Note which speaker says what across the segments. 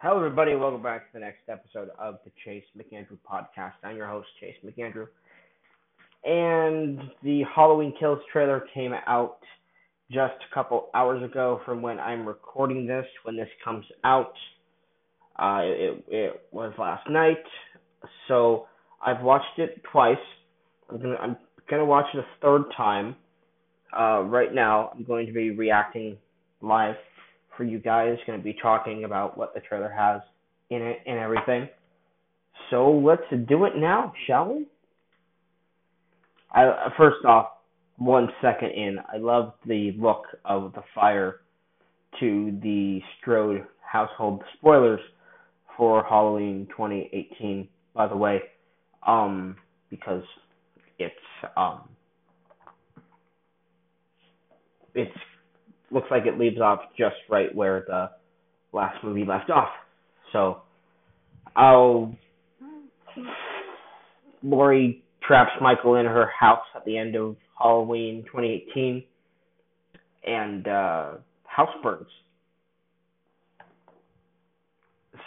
Speaker 1: Hello, everybody. Welcome back to the next episode of the Chase McAndrew podcast. I'm your host, Chase McAndrew. And the Halloween Kills trailer came out just a couple hours ago from when I'm recording this. When this comes out, uh, it, it was last night. So I've watched it twice. I'm gonna, I'm gonna watch it a third time. Uh, right now, I'm going to be reacting live for you guys. Going to be talking about what the trailer has in it and everything. So let's do it now, shall we? I first off, one second in, I love the look of the fire to the Strode household spoilers for Halloween 2018. By the way, um, because it's um, it's looks like it leaves off just right where the last movie left off. So, I'll Laurie traps Michael in her house at the end of Halloween 2018, and uh, house burns.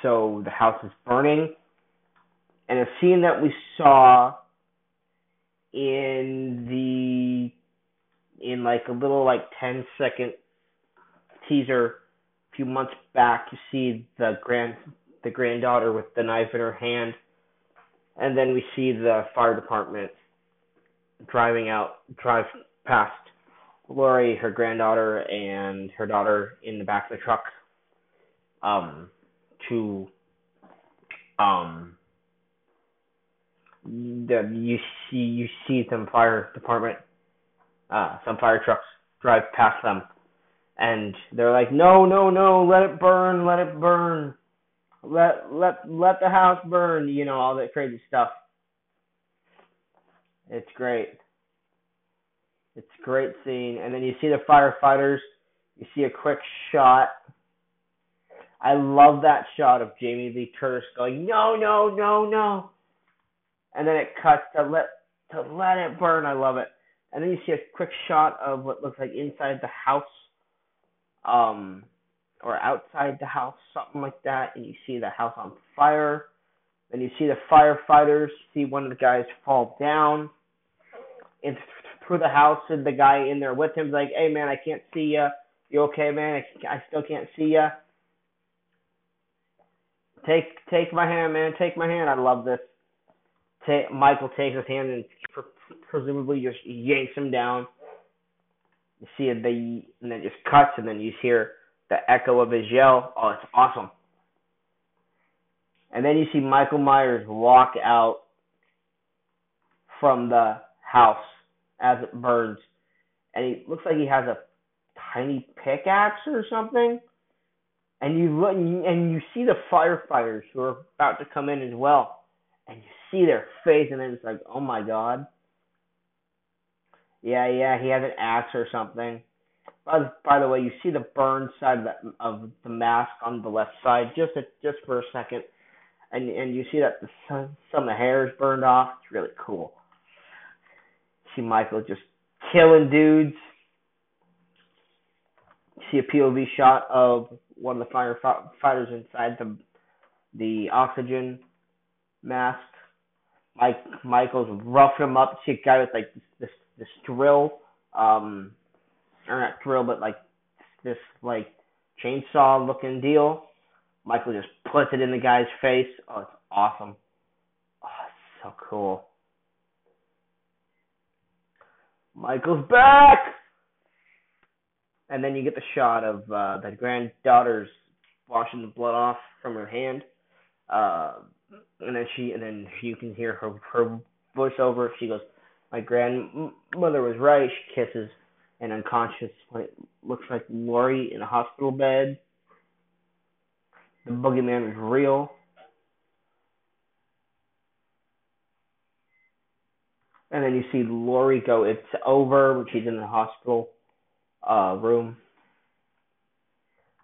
Speaker 1: So the house is burning, and a scene that we saw in the in like a little like 10 second teaser a few months back you see the grand the granddaughter with the knife in her hand and then we see the fire department driving out drive past Laurie, her granddaughter, and her daughter in the back of the truck um to um the you see you see some fire department uh some fire trucks drive past them and they're like no no no let it burn let it burn. Let let let the house burn you know all that crazy stuff. It's great. It's a great scene. And then you see the firefighters. You see a quick shot. I love that shot of jamie lee curtis going no no no no. And then it cuts to let to let it burn. I love it. And then you see a quick shot of what looks like inside the house, um, or outside the house, something like that, and you see the house on fire. Then you see the firefighters see one of the guys fall down and through the house, and the guy in there with him's like, "Hey man, I can't see you. You okay, man? I, I still can't see you. Take take my hand, man. Take my hand. I love this." ta- Michael takes his hand and presumably just yanks him down. You see it, they and then just cuts, and then you hear the echo of his yell. Oh, it's awesome. And then you see Michael Myers walk out from the house as it burns, and he looks like he has a tiny pickaxe or something. And you look, and you see the firefighters who are about to come in as well, and you see their face, and then it's like, oh my god. Yeah, yeah, he has an axe or something. By, by the way, you see the burned side of the, of the mask on the left side, just a, just for a second, and and you see that the, some of the hair is burned off. It's really cool. See Michael just killing dudes. See a POV shot of one of the firefighters inside the the oxygen mask Mike Michaels roughing him up. A guy with like this this, this drill, um, or not drill, but like this like chainsaw looking deal. Michael just puts it in the guy's face. Oh, it's awesome. Oh, it's so cool. Michael's back. And then you get the shot of uh, the granddaughter's washing the blood off from her hand. Uh, and then she and then you can hear her her voiceover. She goes, "My grandmother was right." She kisses an unconscious, looks like Laurie in a hospital bed. The boogeyman is real. And then you see Laurie go, it's over when she's in the hospital uh, room.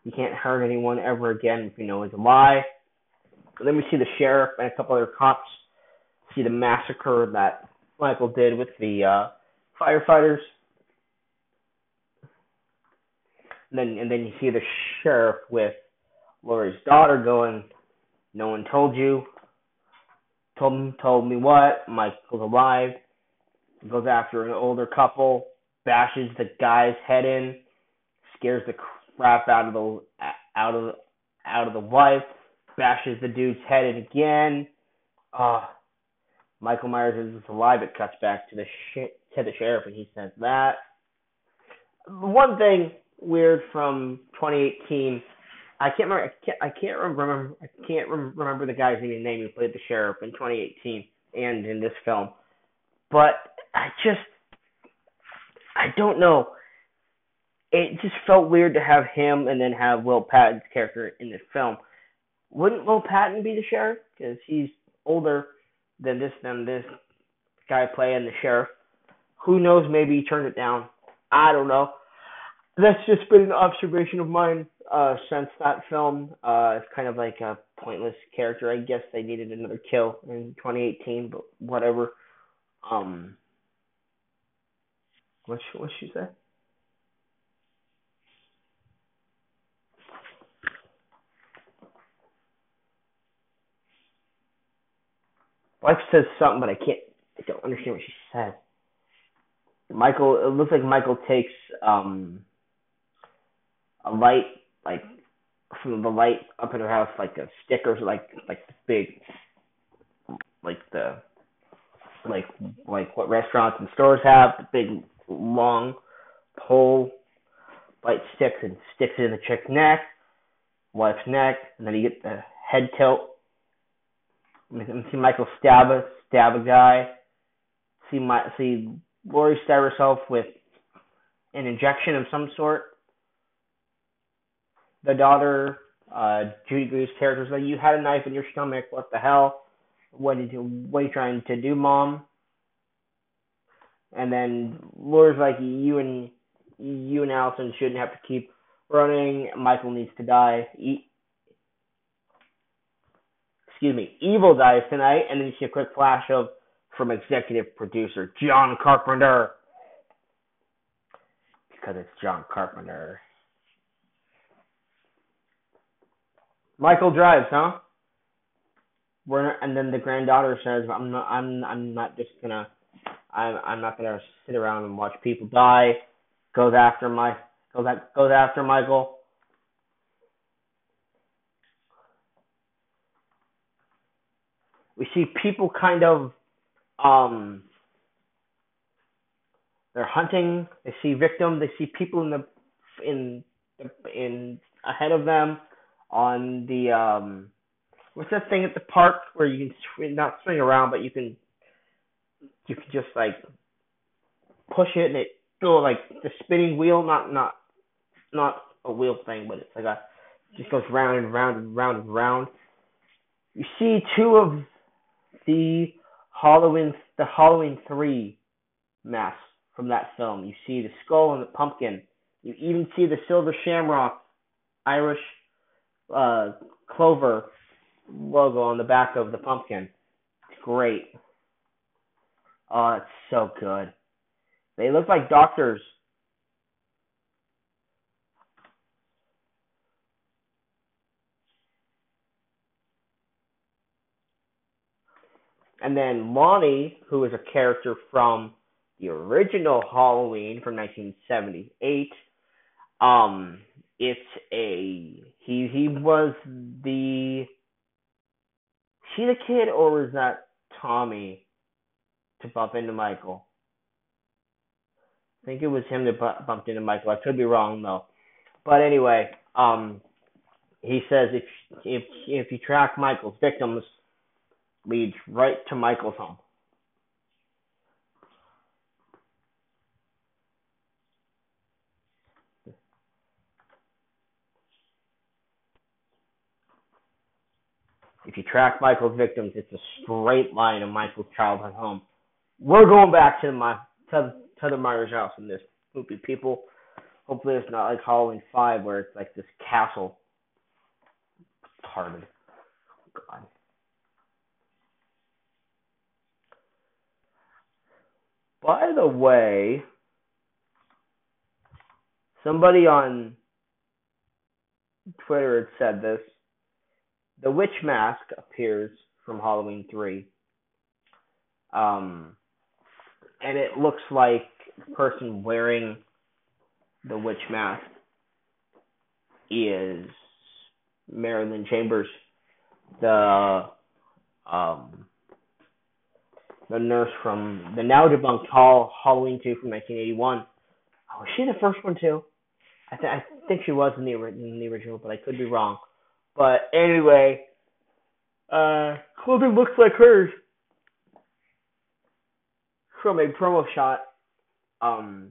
Speaker 1: You can't hurt anyone ever again if you know it's a lie. Then we see the sheriff and a couple other cops see the massacre that Michael did with the uh, firefighters. And then and then you see the sheriff with Laurie's daughter going, "No one told you." Told told me what? Michael's alive. Goes after an older couple, bashes the guy's head in, scares the crap out of the out of out of the wife, bashes the dude's head in again. Uh, Michael Myers is alive. It cuts back to the to the sheriff, and he says that. One thing weird from 2018. I can't remember. I can't. I can't remember. I can't remember the guy's name. Name who played the sheriff in 2018 and in this film. But I just, I don't know. It just felt weird to have him and then have Will Patton's character in this film. Wouldn't Will Patton be the sheriff? Because he's older than this than this guy playing the sheriff. Who knows? Maybe he turned it down. I don't know. That's just been an observation of mine uh, since that film. Uh, it's kind of like a pointless character. I guess they needed another kill in 2018, but whatever. Um, what what she say? Wife says something, but I can't. I don't understand what she said. Michael. It looks like Michael takes um a light, like from the light up in her house, like a stickers, like like the big, like the like like what restaurants and stores have, the big long pole light sticks and sticks it in the chick's neck, wife's neck, and then you get the head tilt see Michael stab a stab a guy. See my see Laurie stab herself with an injection of some sort. The daughter, uh, Judy Greer's character is like, "You had a knife in your stomach. What the hell? What did you? What are you trying to do, mom?" And then Laura's like, "You and you and Allison shouldn't have to keep running. Michael needs to die. Eat, excuse me, Evil dies tonight, and then you see a quick flash of from executive producer John Carpenter. Because it's John Carpenter. Michael drives, huh? We're and then the granddaughter says, "I'm not. I'm. I'm not just gonna. I'm. I'm not gonna sit around and watch people die." Goes after my. Goes. Goes after Michael. We see people kind of um they're hunting they see victims they see people in the in in ahead of them on the um what's that thing at the park where you can swing, not swing around but you can you can just like push it and it go like the spinning wheel not not not a wheel thing but it's like a just goes round and round and round and round. You see two of the Halloween the Halloween three masks from that film. You see the skull and the pumpkin. You even see the silver shamrock Irish uh, clover logo on the back of the pumpkin. It's great. Oh, it's so good. They look like doctors And then Lonnie, who is a character from the original Halloween from 1978, um, it's a he he was the she the kid or was that Tommy to bump into Michael? I think it was him that bumped into Michael. I could be wrong though. But anyway, um, he says if if if you track Michael's victims, leads right to Michael's home. If you track Michael's victims, it's a straight line to Michael's childhood home. We're going back to the to, to the Myers house in this movie, people. Hopefully, it's not like Halloween Five where it's like this castle. Retarded. Oh, God. By the way, somebody on Twitter had said this. the witch mask appears from Halloween three. Um, and it looks like the person wearing the witch mask is Marion Chambers, the um the nurse from the now debunked Hall Halloween two from 1981. Oh, was she the first one too? I, th- I think she was in the in the original, but I could be wrong. But anyway, uh, clothing looks like hers from a promo shot um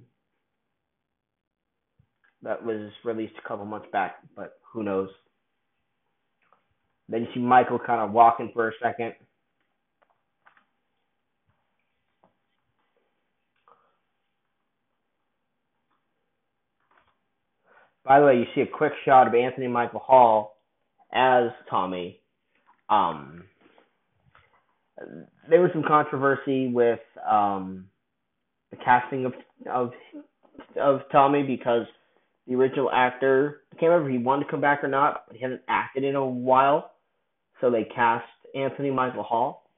Speaker 1: that was released a couple months back, but who knows. Then you see Michael kind of walking for a second. By the way, you see a quick shot of Anthony Michael Hall as Tommy. Um, there was some controversy with um, the casting of of of Tommy because the original actor I can't remember if he wanted to come back or not, but he hasn't acted in a while, so they cast Anthony Michael Hall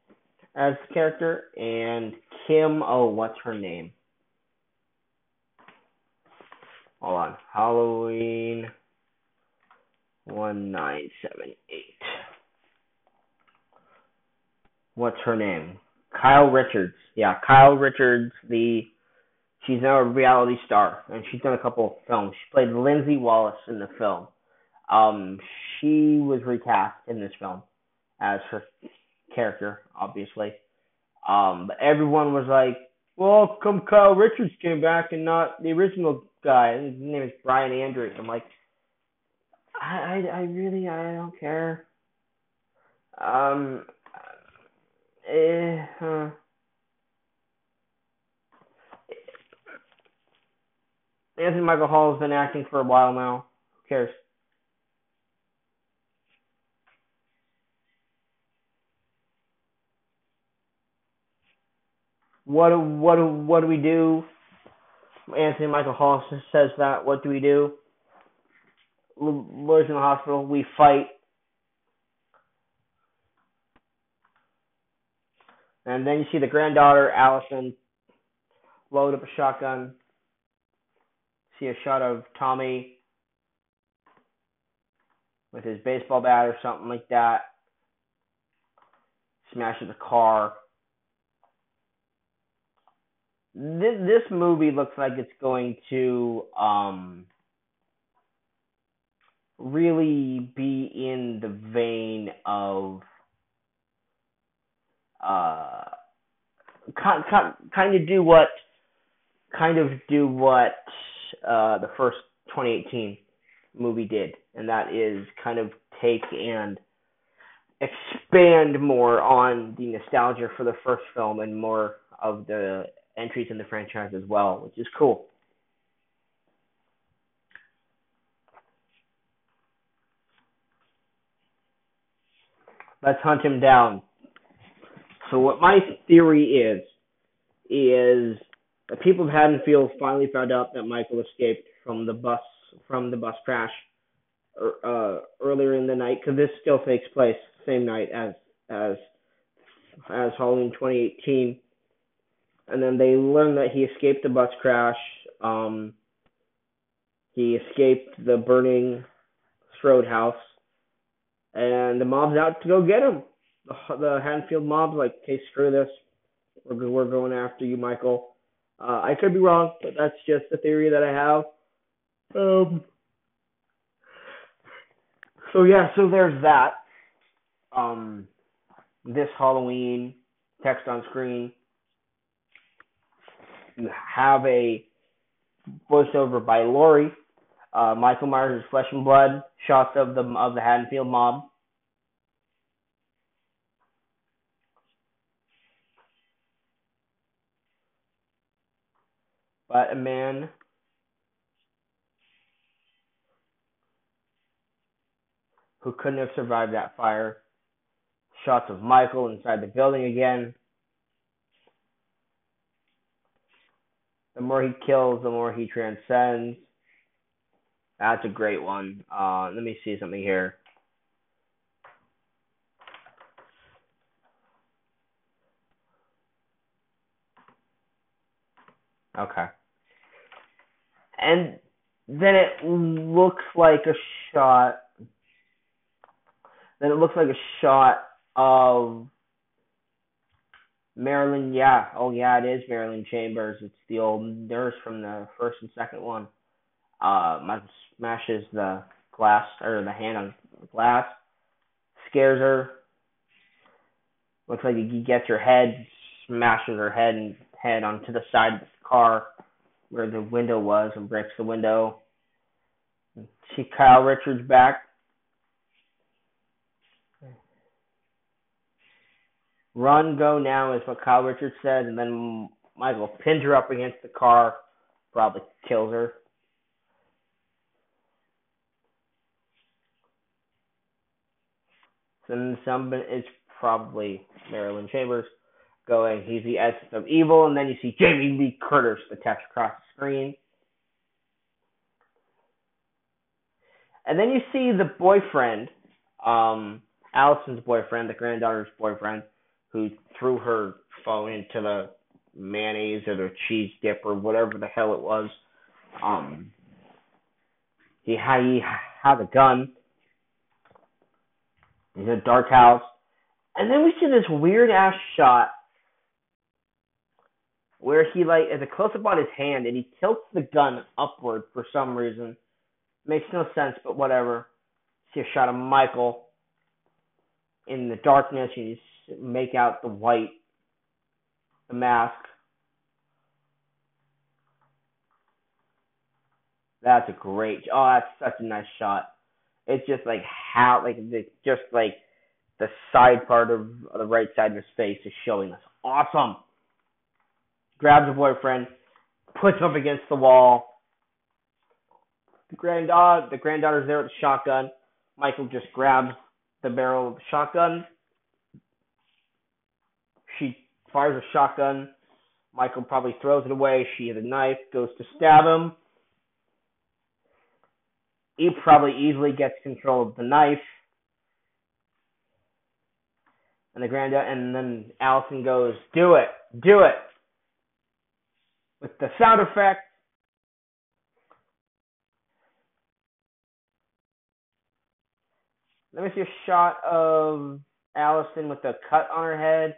Speaker 1: as the character and Kim. Oh, what's her name? Hold on. Halloween one nine seven eight. What's her name? Kyle Richards. Yeah, Kyle Richards. The she's now a reality star, and she's done a couple of films. She played Lindsay Wallace in the film. Um, she was recast in this film as her character, obviously. Um, but everyone was like, "Well, come Kyle Richards came back and not the original guy. His name is Brian Andrews. I'm like, I, I, I really, I don't care. Um, eh, huh. Anthony Michael Hall has been acting for a while now. Who cares? What what what do we do Anthony Michael Hall says that. What do we do? Laurie's in the hospital. We fight. And then you see the granddaughter, Allison, load up a shotgun. See a shot of Tommy with his baseball bat or something like that. Smashes a car this this movie looks like it's going to um really be in the vein of uh kind, kind, of do what kind of do what uh the first 2018 movie did and that is kind of take and expand more on the nostalgia for the first film and more of the entries in the franchise as well, which is cool. Let's hunt him down. So what my theory is is the people of Haddonfield finally found out that Michael escaped from the bus from the bus crash uh, earlier in the night because this still takes place same night as as as Halloween 2018 and then they learn that he escaped the bus crash. Um, he escaped the burning Strode house, and the mob's out to go get him. The, the Haddonfield mob's like, "Okay, screw this. We're we're going after you, Michael." Uh, I could be wrong, but that's just the theory that I have. Um. So yeah, so there's that. Um, this Halloween, text on screen you have a voiceover by Laurie. Uh, Michael Myers' is Flesh and Blood, shots of the of the Haddonfield mob. But a man who couldn't have survived that fire. Shots of Michael inside the building again. the more he kills, the more he transcends. That's a great one. Uh, let me see something here. Okay. And then it looks like a shot. Then it looks like a shot of Marion. Yeah. Oh, yeah, it is Marion Chambers. It's the old nurse from the first and second one. Uh, smashes the glass or the hand on the glass, scares her. Looks like he gets her head, smashes her head and head onto the side of the car where the window was and breaks the window. See Kyle Richards back. Run, go now is what Kyle Richards said, and then Michael pins her up against the car, probably kills her. Then someone is probably Marion Chambers going, he's the essence of evil, and then you see Jamie Lee Curtis, the text across the screen. And then you see the boyfriend, um, Allison's boyfriend, the granddaughter's boyfriend, who threw her phone into the mayonnaise or the cheese dip or whatever the hell it was. Um, he had, he had a gun. He's in a dark house. And then we see this weird ass shot where he like is a close up on his hand and he tilts the gun upward for some reason. Makes no sense, but whatever. See a shot of Michael in the darkness. You make out the white, the mask. That's a great. Oh, that's such a nice shot. It's just like how, like just like the side part of the right side of his face is showing us. Awesome grabs her boyfriend, puts him up against the wall. The granddaughter, the granddaughter's there with the shotgun. Michael just grabs the barrel of the shotgun. Fires a shotgun. Michael probably throws it away. She has a knife, goes to stab him. He probably easily gets control of the knife. And the granddaughter, and then Allison goes, "Do it, do it." with the sound effect. Let me see a shot of Allison with the cut on her head.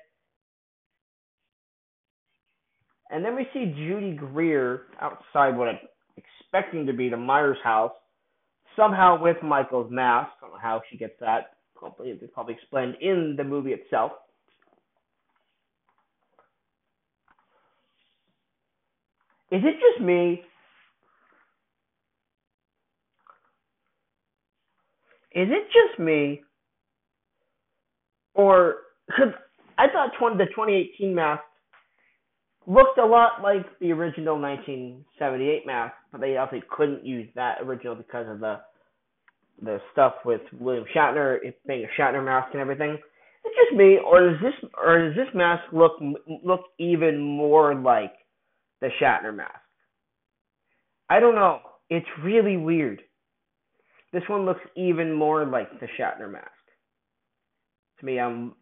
Speaker 1: And then we see Judy Greer outside what I'm expecting to be the Myers house, somehow with Michael's mask. I don't know how she gets that. Probably, it's probably explained in the movie itself. Is it just me? Is it just me? Or because I thought 20, the 2018 mask looked a lot like the original 1978 mask, but they obviously couldn't use that original because of the the stuff with William Shatner being a Shatner mask and everything. It's just me, or does this or does this mask look look even more like the Shatner mask. I don't know. It's really weird. This one looks even more like the Shatner mask. To me, I'm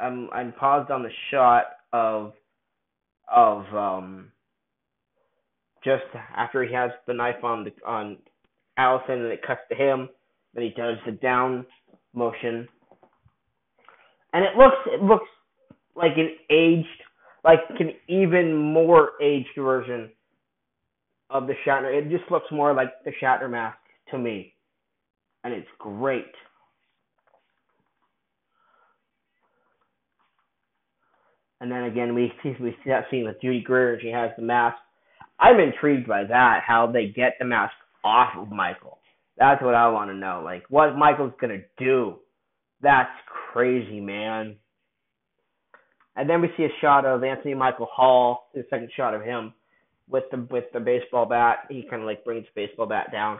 Speaker 1: I'm I'm paused on the shot of of um just after he has the knife on the on Allison and it cuts to him, then he does the down motion. And it looks it looks like an aged like an even more aged version of the Shatner. It just looks more like the Shatner mask to me, and it's great. And then again, we see we see that scene with Judy Greer. She has the mask. I'm intrigued by that. How they get the mask off of Michael. That's what I want to know. Like what Michael's gonna do. That's crazy, man. And then we see a shot of Anthony Michael Hall, the second shot of him with the with the baseball bat. He kind of like brings the baseball bat down.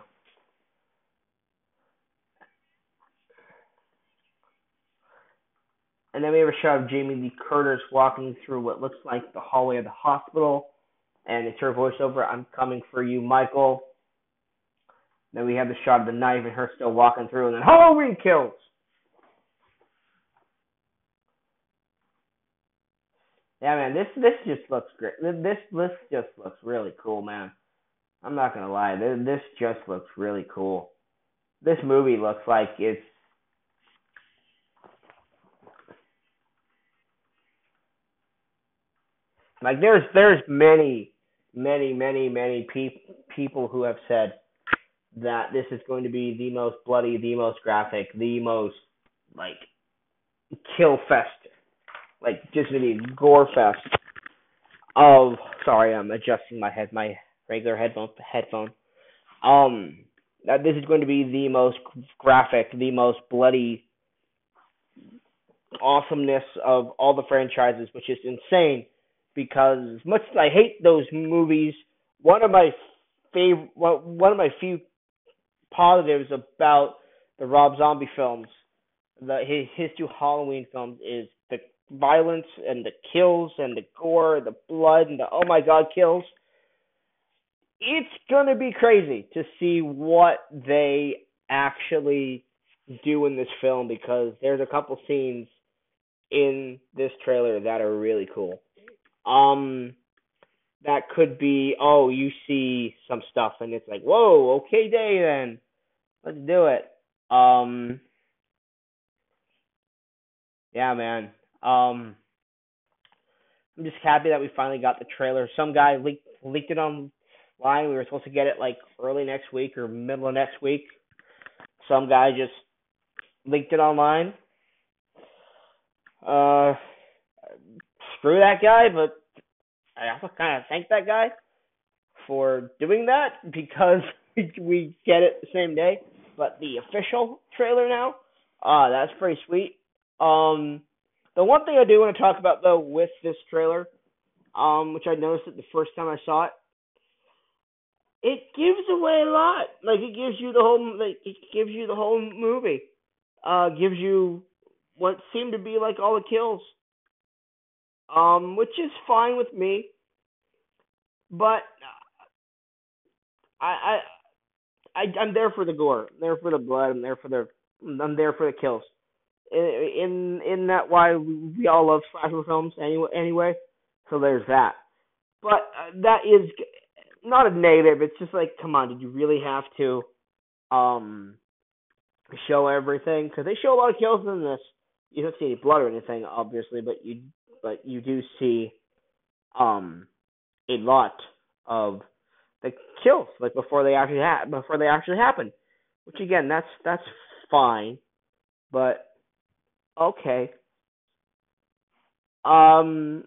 Speaker 1: And then we have a shot of Jamie Lee Curtis walking through what looks like the hallway of the hospital. And it's her voiceover, I'm coming for you, Michael. Then we have the shot of the knife and her still walking through, and then Halloween kills. Yeah, man, this this just looks great. This this just looks really cool, man. I'm not gonna lie, this, this just looks really cool. This movie looks like it's like there's there's many many many many pe- people who have said that this is going to be the most bloody, the most graphic, the most like kill fest like just really gore fest of sorry, I'm adjusting my head my regular headphone headphone. Um that this is going to be the most graphic, the most bloody awesomeness of all the franchises, which is insane because much as I hate those movies, one of my favorite one of my few positives about the Rob Zombie films, the his, his two Halloween films is the violence and the kills and the gore, the blood and the oh my god kills. It's gonna be crazy to see what they actually do in this film because there's a couple scenes in this trailer that are really cool. Um that could be oh you see some stuff and it's like whoa okay day then let's do it um yeah man um, I'm just happy that we finally got the trailer. Some guy leaked leaked it online. We were supposed to get it like early next week or middle of next week. Some guy just leaked it online. Uh, screw that guy, but I also kind of thank that guy for doing that because we get it the same day. But the official trailer now, uh, that's pretty sweet. Um, the one thing I do want to talk about though with this trailer, um, which I noticed it the first time I saw it, it gives away a lot. Like it gives you the whole, like it gives you the whole movie. Uh, gives you what seemed to be like all the kills. Um, which is fine with me. But I, I, I, I'm there for the gore. I'm there for the blood. I'm there for the. I'm there for the kills in in that why we all love slasher films anyway. Anyway, so there's that. But uh, that is not a negative. It's just like, come on, did you really have to um show everything? Because they show a lot of kills in this. You don't see any blood or anything, obviously, but you but you do see um a lot of the kills like before they actually ha- before they actually happen. Which again, that's that's fine, but okay. Um,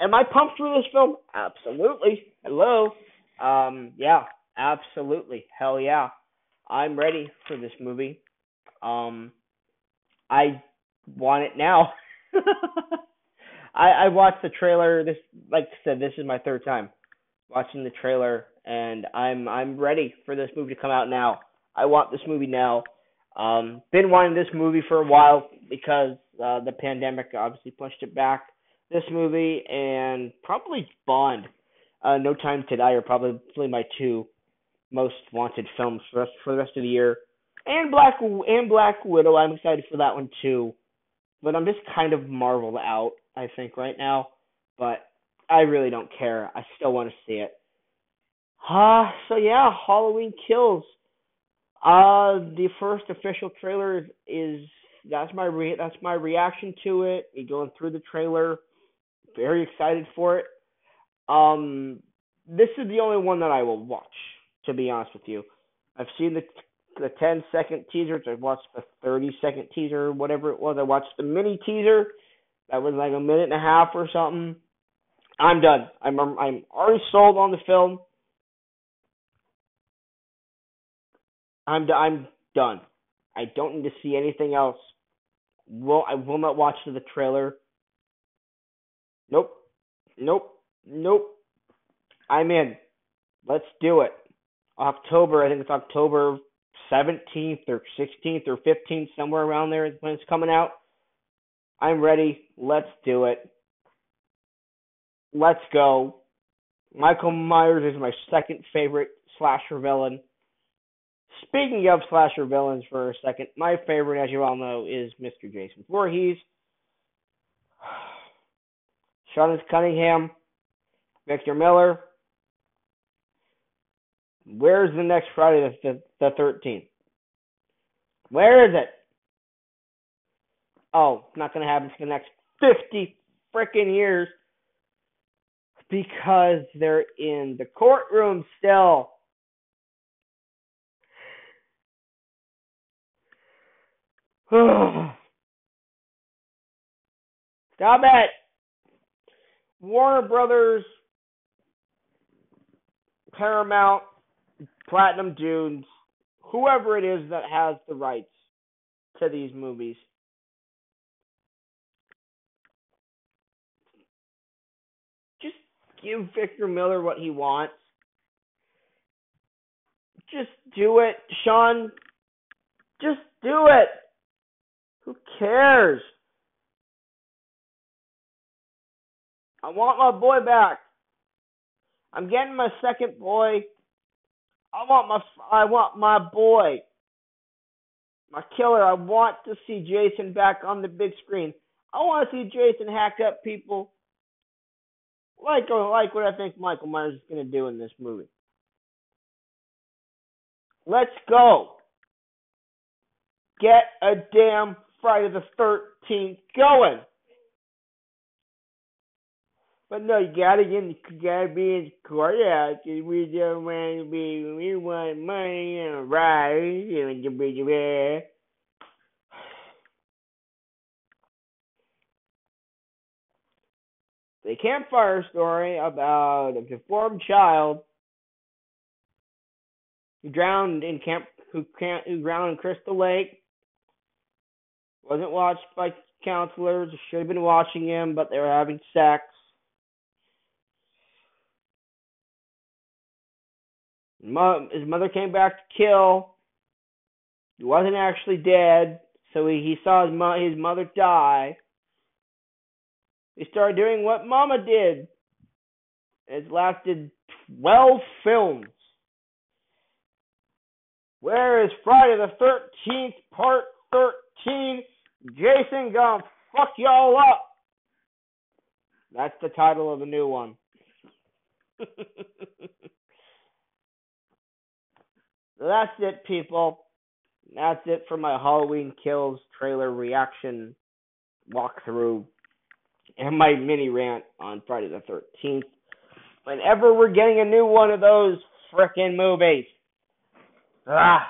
Speaker 1: am I pumped for this film? Absolutely. Hello. Um, yeah, absolutely. Hell yeah. I'm ready for this movie. Um, I want it now. I I watched the trailer. This, like I said, this is my third time watching the trailer, and I'm I'm ready for this movie to come out now. I want this movie now. Um, been wanting this movie for a while because uh, the pandemic obviously pushed it back. This movie and probably Bond, uh, No Time to Die are probably my two most wanted films for for the rest of the year. And Black and Black Widow, I'm excited for that one too. But I'm just kind of marveled out, I think, right now. But I really don't care. I still want to see it. Uh, so yeah, Halloween Kills. Uh, the first official trailer is, is that's my re- that's my reaction to it. Me going through the trailer, very excited for it. Um, this is the only one that I will watch. To be honest with you, I've seen the the 10 second teasers. I watched the 30 second teaser, whatever it was. I watched the mini teaser. That was like a minute and a half or something. I'm done. I'm I'm already sold on the film. I'm I'm done. I don't need to see anything else. Will I will not watch the trailer. Nope. Nope. Nope. I'm in. Let's do it. October, I think it's October 17th or 16th or 15th, somewhere around there is when it's coming out. I'm ready. Let's do it. Let's go. Michael Myers is my second favorite slasher villain. Speaking of slasher villains for a second, my favorite, as you all know, is Mr. Jason Voorhees. Sean Cunningham, Victor Miller. Where's the next Friday the the thirteenth? Where is it? Oh, not gonna happen for the next fifty freaking years because they're in the courtroom still. Stop it. Warner Brothers, Paramount, Platinum Dunes, whoever it is that has the rights to these movies. Give Victor Miller what he wants. Just do it, Sean. Just do it. Who cares? I want my boy back. I'm getting my second boy. I want my I want my boy. My killer. I want to see Jason back on the big screen. I want to see Jason hack up people. Like uh, like what I think Michael Myers is going to do in this movie. Let's go. Get a damn Friday the 13th going. But no, you gotta get, you gotta be in court, yeah, cause we don't want to be, we want money and rights, and The campfire story about a deformed child who drowned in camp, who can't, who drowned in Crystal Lake wasn't watched by counselors. Should have been watching him, but they were having sex. His mother came back to kill. He wasn't actually dead, so he, he saw his, mo- his mother die. He started doing what Mama did. It's lasted 12 films. Where is Friday the 13th, part 13? Jason gonna fuck y'all up. That's the title of the new one. that's it, people. That's it for my Halloween Kills trailer reaction walkthrough and my mini rant on Friday the 13th. Whenever we're getting a new one of those frickin' movies. Ah.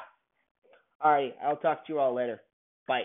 Speaker 1: Alright, I'll talk to you all later. Bye.